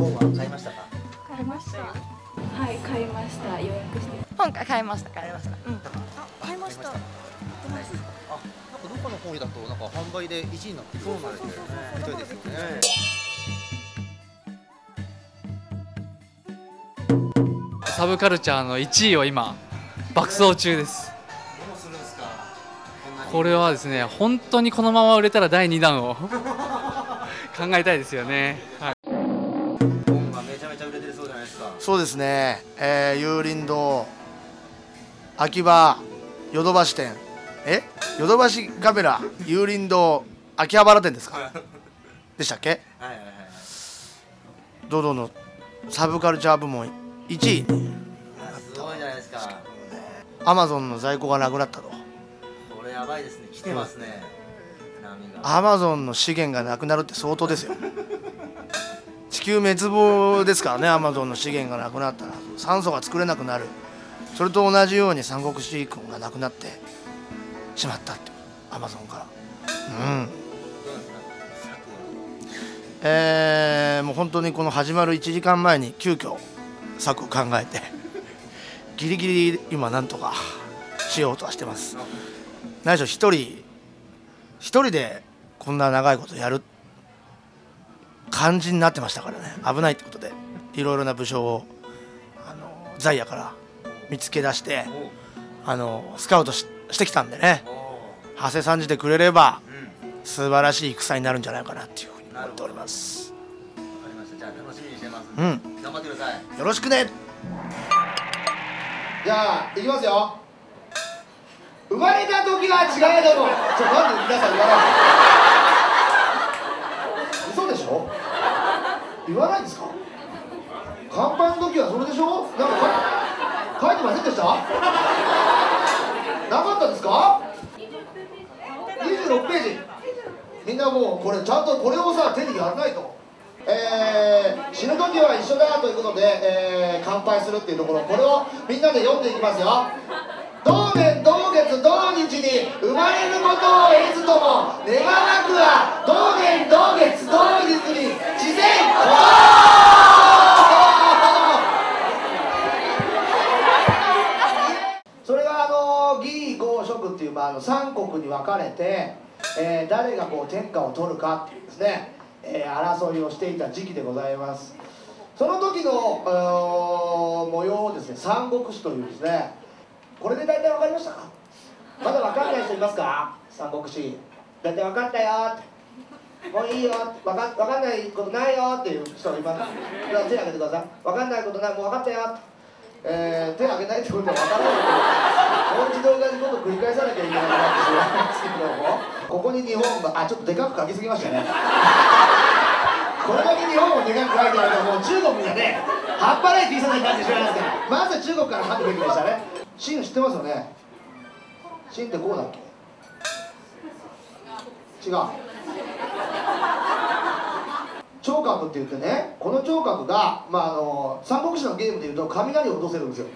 本は買いました。か買いましたはい買いました。予約して。本買いました買いました。うん。買いました。あなんかどこかの本屋だとなんか販売で1位になってそうなんですねみたいですよね。サブカルチャーの1位を今爆走中です。どうするんですか？これはですね本当にこのまま売れたら第2弾を 考えたいですよね、はい、そうですね、えー、有林堂秋葉ヨドバシ店。え？ヨドバシカメラ有林堂秋葉原店ですか？でしたっけ？はいはいはい。はい堂々のサブカルチャー部門1位。あすごいじゃないですか。アマゾンの在庫がなくなったと。これやばいですね。来てますね。波が。アマゾンの資源がなくなるって相当ですよ。地球滅亡ですからねアマゾンの資源がなくなったら酸素が作れなくなる。それと同じように三国志君がなくなってしまったってアマゾンから。うん。えーもう本当にこの始まる1時間前に急遽策を考えてギリギリ今なんとかしようとはしてます。何でしょ一人一人でこんな長いことやる感じになってましたからね。危ないってことでいろいろな武将をあのザイヤから見つけ出してあのスカウトししてきたんでね。長谷さんじてくれればうん素晴らしい戦になるんじゃないかなっていうふうに思っております。わかりました。じゃあ楽しみにしてます。うん。頑張ってください。よろしくね。じゃあいきますよ。生まれた時は違えども。ちょなんで皆さん言わない嘘でしょ言わないんですか？乾杯の時はそれでしょ？なんか書いてませんでした？なかったですか？26ページ。みんなもうこれちゃんとこれをさ手にやらないと。えー死ぬ時は一緒だということで、えー乾杯するっていうところ。これをみんなで読んでいきますよ。同年同月同日に生まれることを得ずとも願わくは同年同月同日にそれがあの義公職っていう、まあ、あの三国に分かれて、えー誰がこう天下を取るかっていうですね、えー争いをしていた時期でございます。その時の模様をですね三国志というですねこれで大体分かりましたか？まだ分かんない人いますか？三国志。大体分かったよって。もういいよ。分かかんないことないよっていう人がいます。じゃあ手挙げてください。分かんないことないもう分かったよ。えー手挙げないってことは分からない。けどもう一度同じこと繰り返さなきゃいけなくなってしまいますけども。ここに日本があちょっとでかく書きすぎましたね。これだけ日本をでかく書いてあるともう中国がね半端ない T シャツになってしまいますから。まずは中国から書くべきでしたね。シン知ってますよね？シンってこうだっけ？違う。聴覚って言ってねこの聴覚が、まあ、あの三国志のゲームでいうと雷を落とせるんですよ。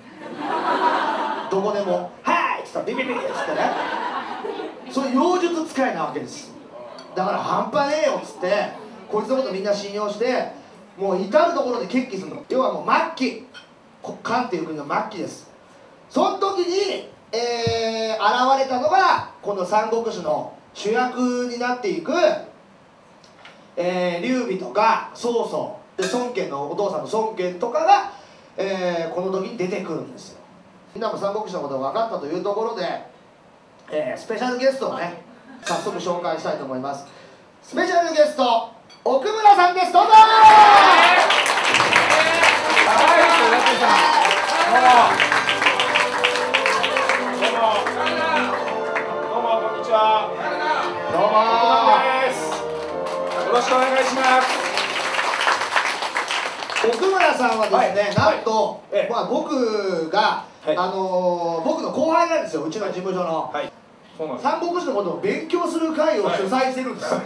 どこでも「はい!」っつったらビビビッつってね。そういう妖術使いなわけです。だから半端ねえよっつってこいつのことみんな信用してもう至る所で決起するの。要はもう末期。こ漢っていう国の末期です。その時に、えー現れたのがこの三国志の主役になっていくえー、劉備とか曹操で孫権のお父さんの孫権とかが、えーこの時に出てくるんですよ。みんなも三国志のことが分かったというところで、えースペシャルゲストをね早速紹介したいと思います。スペシャルゲスト奥村さんです。どうぞ。どうもこしくお願いします。奥村さんはですね、はい。なんと、ええ。まあ、僕が、はい。あのー僕の後輩なんですようちの事務所の。三国志のことを勉強する会を主催してるんですよ、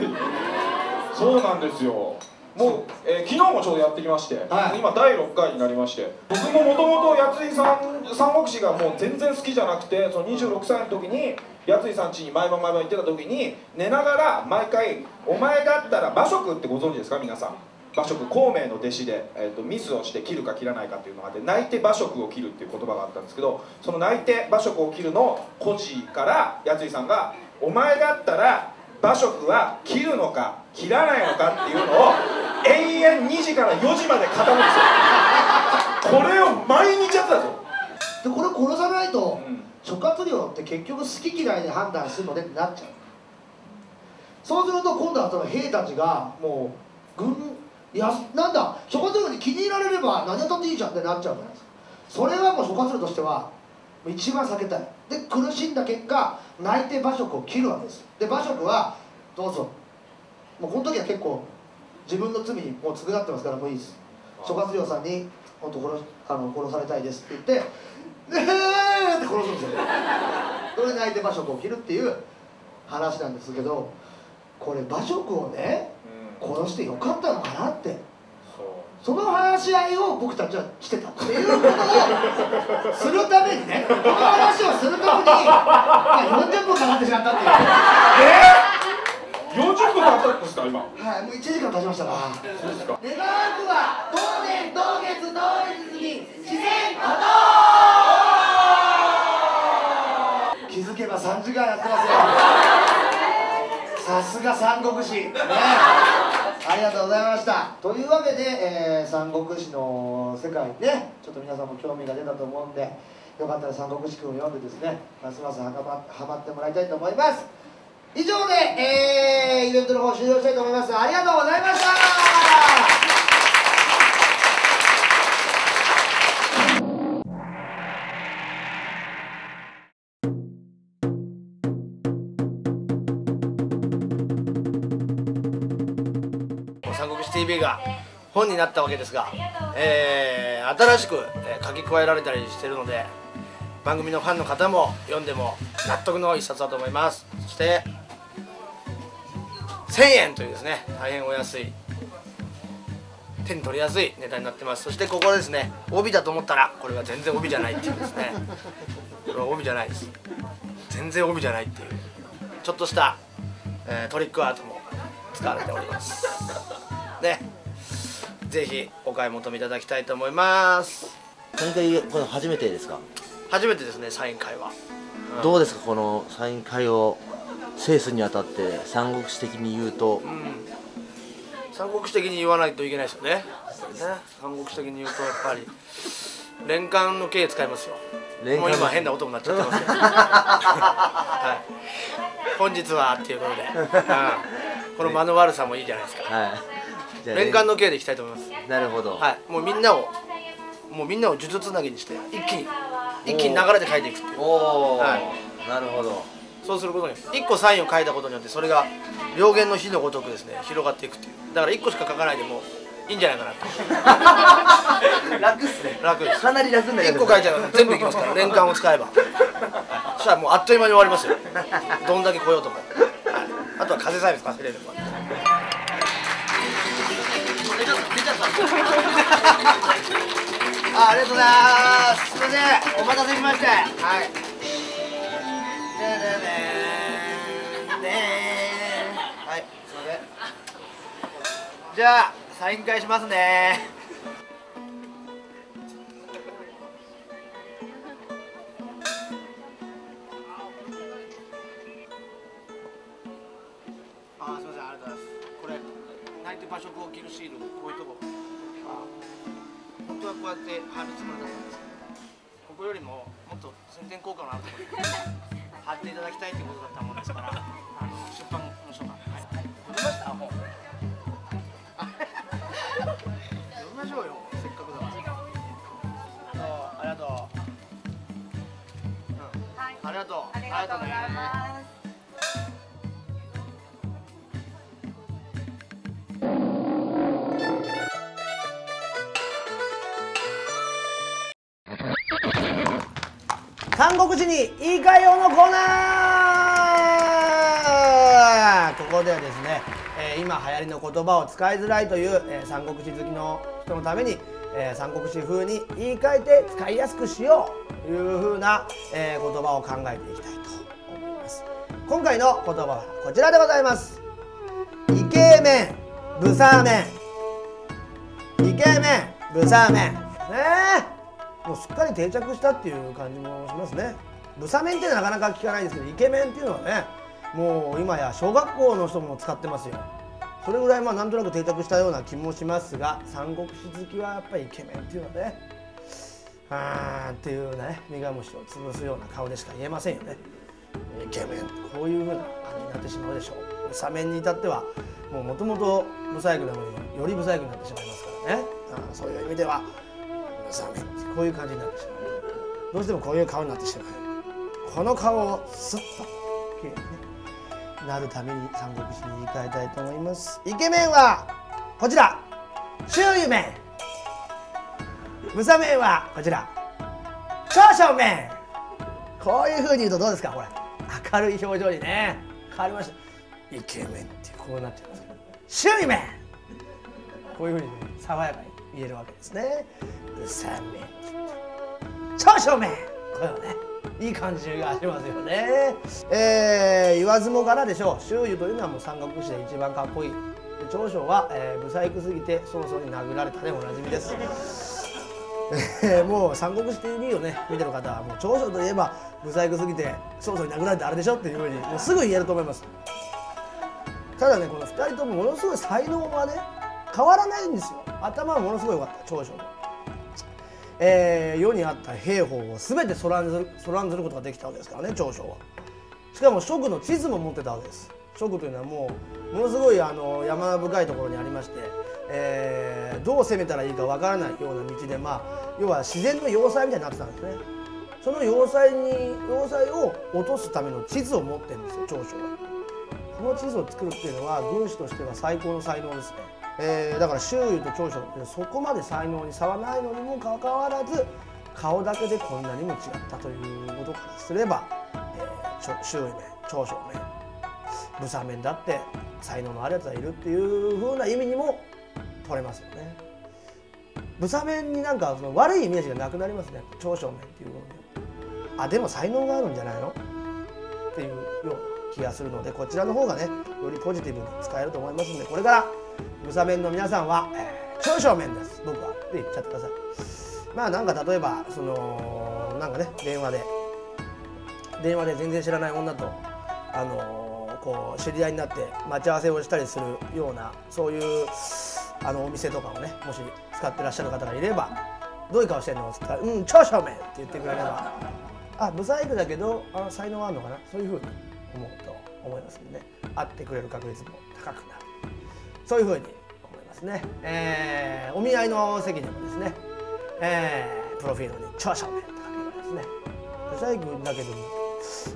そうなんですよ。もう、えー昨日もちょうどやってきまして、はい。今第6回になりまして僕ももともと八井さん三国志がもう全然好きじゃなくてその26歳の時に八井さん家に毎晩毎晩行ってた時に寝ながら毎回「お前だったら馬謖ってご存知ですか？皆さん。馬謖孔明の弟子で、えー、とミスをして切るか切らないかっていうのがあって泣いて馬謖を切るっていう言葉があったんですけどその泣いて馬謖を切るの故事からやついさんが「お前だったら馬謖は切るのか切らないのか」っていうのを延々2時から4時まで語るんですよ。これを毎日やってたぞ、でこれ殺さないとうん。諸葛亮って結局好き嫌いで判断するのでってなっちゃう。そうすると今度はその兵たちがもう軍いやなんだ諸葛亮に気に入られれば何やったっていいじゃんってなっちゃうじゃないですか。それはもう諸葛亮としては一番避けたい。で苦しんだ結果泣いて馬謖を切るわけです。で馬謖はどうぞ。もうこの時は結構自分の罪にもう償ってますからもういいです。諸葛亮さんに「本当殺しあの殺されたいです」って言って「えー!」って殺すんですよ。それで泣いて馬謖を切るっていう話なんですけどこれ馬謖をねうん。殺してよかったのかなってその話し合いを僕たちはしてたっていうことをするためにね この話をするために、まあ、40分かかってしまったっていう。40分経ったんですか今？はいもう1時間経ちましたからそうですか。願わくは当年同月同日に自然こと気づけば3時間やってますよさすが三国志。ねありがとうございました。というわけで、えー三国志の世界にねちょっと皆さんも興味が出たと思うんでよかったら三国志君を読んでですねますますはかまはまってもらいたいと思います。以上で、えーイベントの方終了したいと思います。ありがとうございました。国志 TV が本になったわけですが、えー新しく書き加えられたりしてるので番組のファンの方も読んでも納得の一冊だと思います。そして1000円というですね大変お安い手に取りやすい値段になってます。そしてここですね帯だと思ったらこれは全然帯じゃないっていうですね。これは帯じゃないです。全然帯じゃないっていうちょっとした、えートリックアートも使われております。ね。ぜひお買い求めいただきたいと思います。サイン会これ初めてですか、初めてですねサイン会は。どうですかこのサイン会を制すにあたって三国志的に言うと？うん。三国志的に言わないといけないですよね。ね。三国志的に言うとやっぱり連環の経使いますよ。もう今変な音になっちゃってます はい、本日はっていうことで、うん。この間の悪さもいいじゃないですか。はいじゃあ連環の経でいきたいと思います。なるほど、はい。もうみんなをもうみんなを呪術つなぎにして一気に一気に流れて書いていくっていう。おお、はい。なるほど。そうすることによって1個サインを書いたことによってそれが両言の火のごとくですね広がっていくっていう。だから1個しか書かないでもいいんじゃないかなと 楽っすね。楽です。かなり楽になり1個書いちゃうと全部いきますから連環を使えば。はいそしたらもうあっという間に終わりますよ。どんだけ来ようとも、はい、あとは風さえ吹かせれればあありがとうございます。すいません。お待たせしまして。はい。でででではいすいません。じゃあサイン会しますね。泣いて馬食を切るシールこういうとこ本当はこうやって貼るつもりだったんですけどここよりももっと宣伝効果のあるところに貼ってい。ただきたいってことだったもんですからあの出版の書がはい読みましたもう読みましょうよせっかくだからそうありがとう、うん、ありがとうありがとうね三国志に言い換えようのコーナー。ここではですね、えー今流行りの言葉を使いづらいという、えー三国志好きの人のために、えー三国志風に言い換えて使いやすくしようという風な、えー言葉を考えていきたいと思います。今回の言葉はこちらでございます。イケメンブサーメ。ンイケメンブサーメ。ンね。えもうすっかり定着したっていう感じもしますね。ブサメンってなかなか聞かないですけどイケメンっていうのはねもう今や小学校の人も使ってますよ。それぐらいまあなんとなく定着したような気もしますが三国志好きはやっぱりイケメンっていうのはねあーっていうね苦虫を潰すような顔でしか言えませんよね。イケメンこういうふうな感じになってしまうでしょう。サメンに至ってはもともとブサイクなのによりブサイクになってしまいますからね。あそういう意味ではサメンこういう感じになってしまう。どうしてもこういう顔になってしまう。この顔をスッときれいにねなるために三国志に言い換えたいと思います。イケメンはこちら。周囲面ブサメンはこちら。少々面こういう風に言うとどうですか？これ。明るい表情にね。変わりました。イケメンってこうなってます周囲面こういう風に、ね、爽やかに言えるわけですね。ブサメン少々面これはねいい感じがしますよね。えー、言わずもがなでしょう。周囲というのはもう三国志で一番かっこいい。長所は、えー、ブサイクすぎて早々に殴られたでおなじみです。えーもう三国志 TV をね。見てる方はもう長所といえばブサイクすぎて早々に殴られてあれでしょっていうふうにもうすぐ言えると思います。ただねこの2人ともものすごい才能はね変わらないんですよ。頭はものすごい良かった長所、えー世にあった兵法を全てそらんずるそらんずることができたわけですからね長所は。しかも蜀の地図も持ってたわけです。蜀というのはもうものすごいあの山深いところにありまして、えーどう攻めたらいいかわからないような道でまあ要は自然の要塞みたいになってたんですね。その要塞に要塞を落とすための地図を持ってるんですよ長所は。この地図を作るっていうのは軍師としては最高の才能ですね、えーだから周囲と長所ってそこまで才能に差はないのにもかかわらず顔だけでこんなにも違ったということからすれば、えー周囲面長所面ブサ面だって才能のあるやつがいるっていう風な意味にも取れますよね。ブサ面になんかその悪いイメージがなくなりますね。長所面っていうことにあでも才能があるんじゃないの？っていうような気がするのでこちらの方がねよりポジティブに使えると思いますんでこれからブサ面の皆さんは、えー長所面です。僕は。って言っちゃってください。まあなんか例えばそのなんかね電話で。電話で全然知らない女とあのーこう知り合いになって待ち合わせをしたりするようなそういうあのお店とかをねもし使ってらっしゃる方がいれば「どういう顔してんの?」っつったら「うん長所面」って言ってくれればあブサイクだけどあ才能あるのかな？そういうふうに思うと思いますんでね。会ってくれる確率も高くなる。そういうふうに思いますね、えーお見合いの席でもですね、えープロフィールに「長所面」って書けばですねブサイクだけども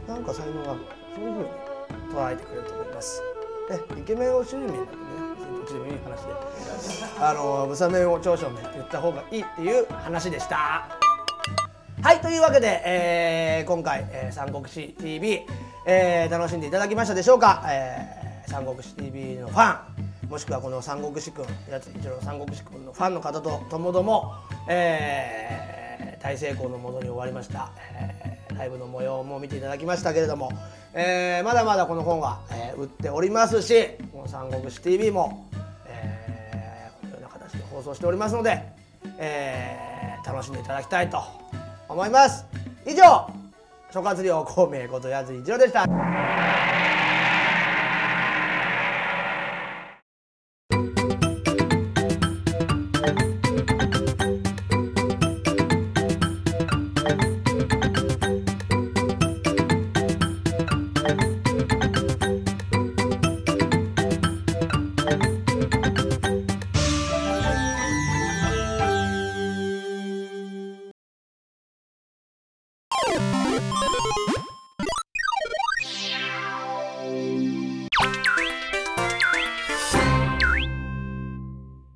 なんか才能があるなそういうふうに捉えてくれると思います。ね、イケメンを周囲面なんてね、どっちでもいい話で、あのブサメンを長所面って言った方がいいっていう話でした。はいというわけで、えー今回、えー三国志 TV、えー楽しんでいただきましたでしょうか、えー三国志 TV のファンもしくはこの三国志くんやつ一郎三国志くんのファンの方とともども、えー大成功のもとに終わりました、えーライブの模様も見ていただきましたけれども、えーまだまだこの本は、えー売っておりますしこの三国志 TV も、えーこのような形で放送しておりますので、えー楽しんでいただきたいと思います。以上諸葛亮孔明こと矢津一郎でした。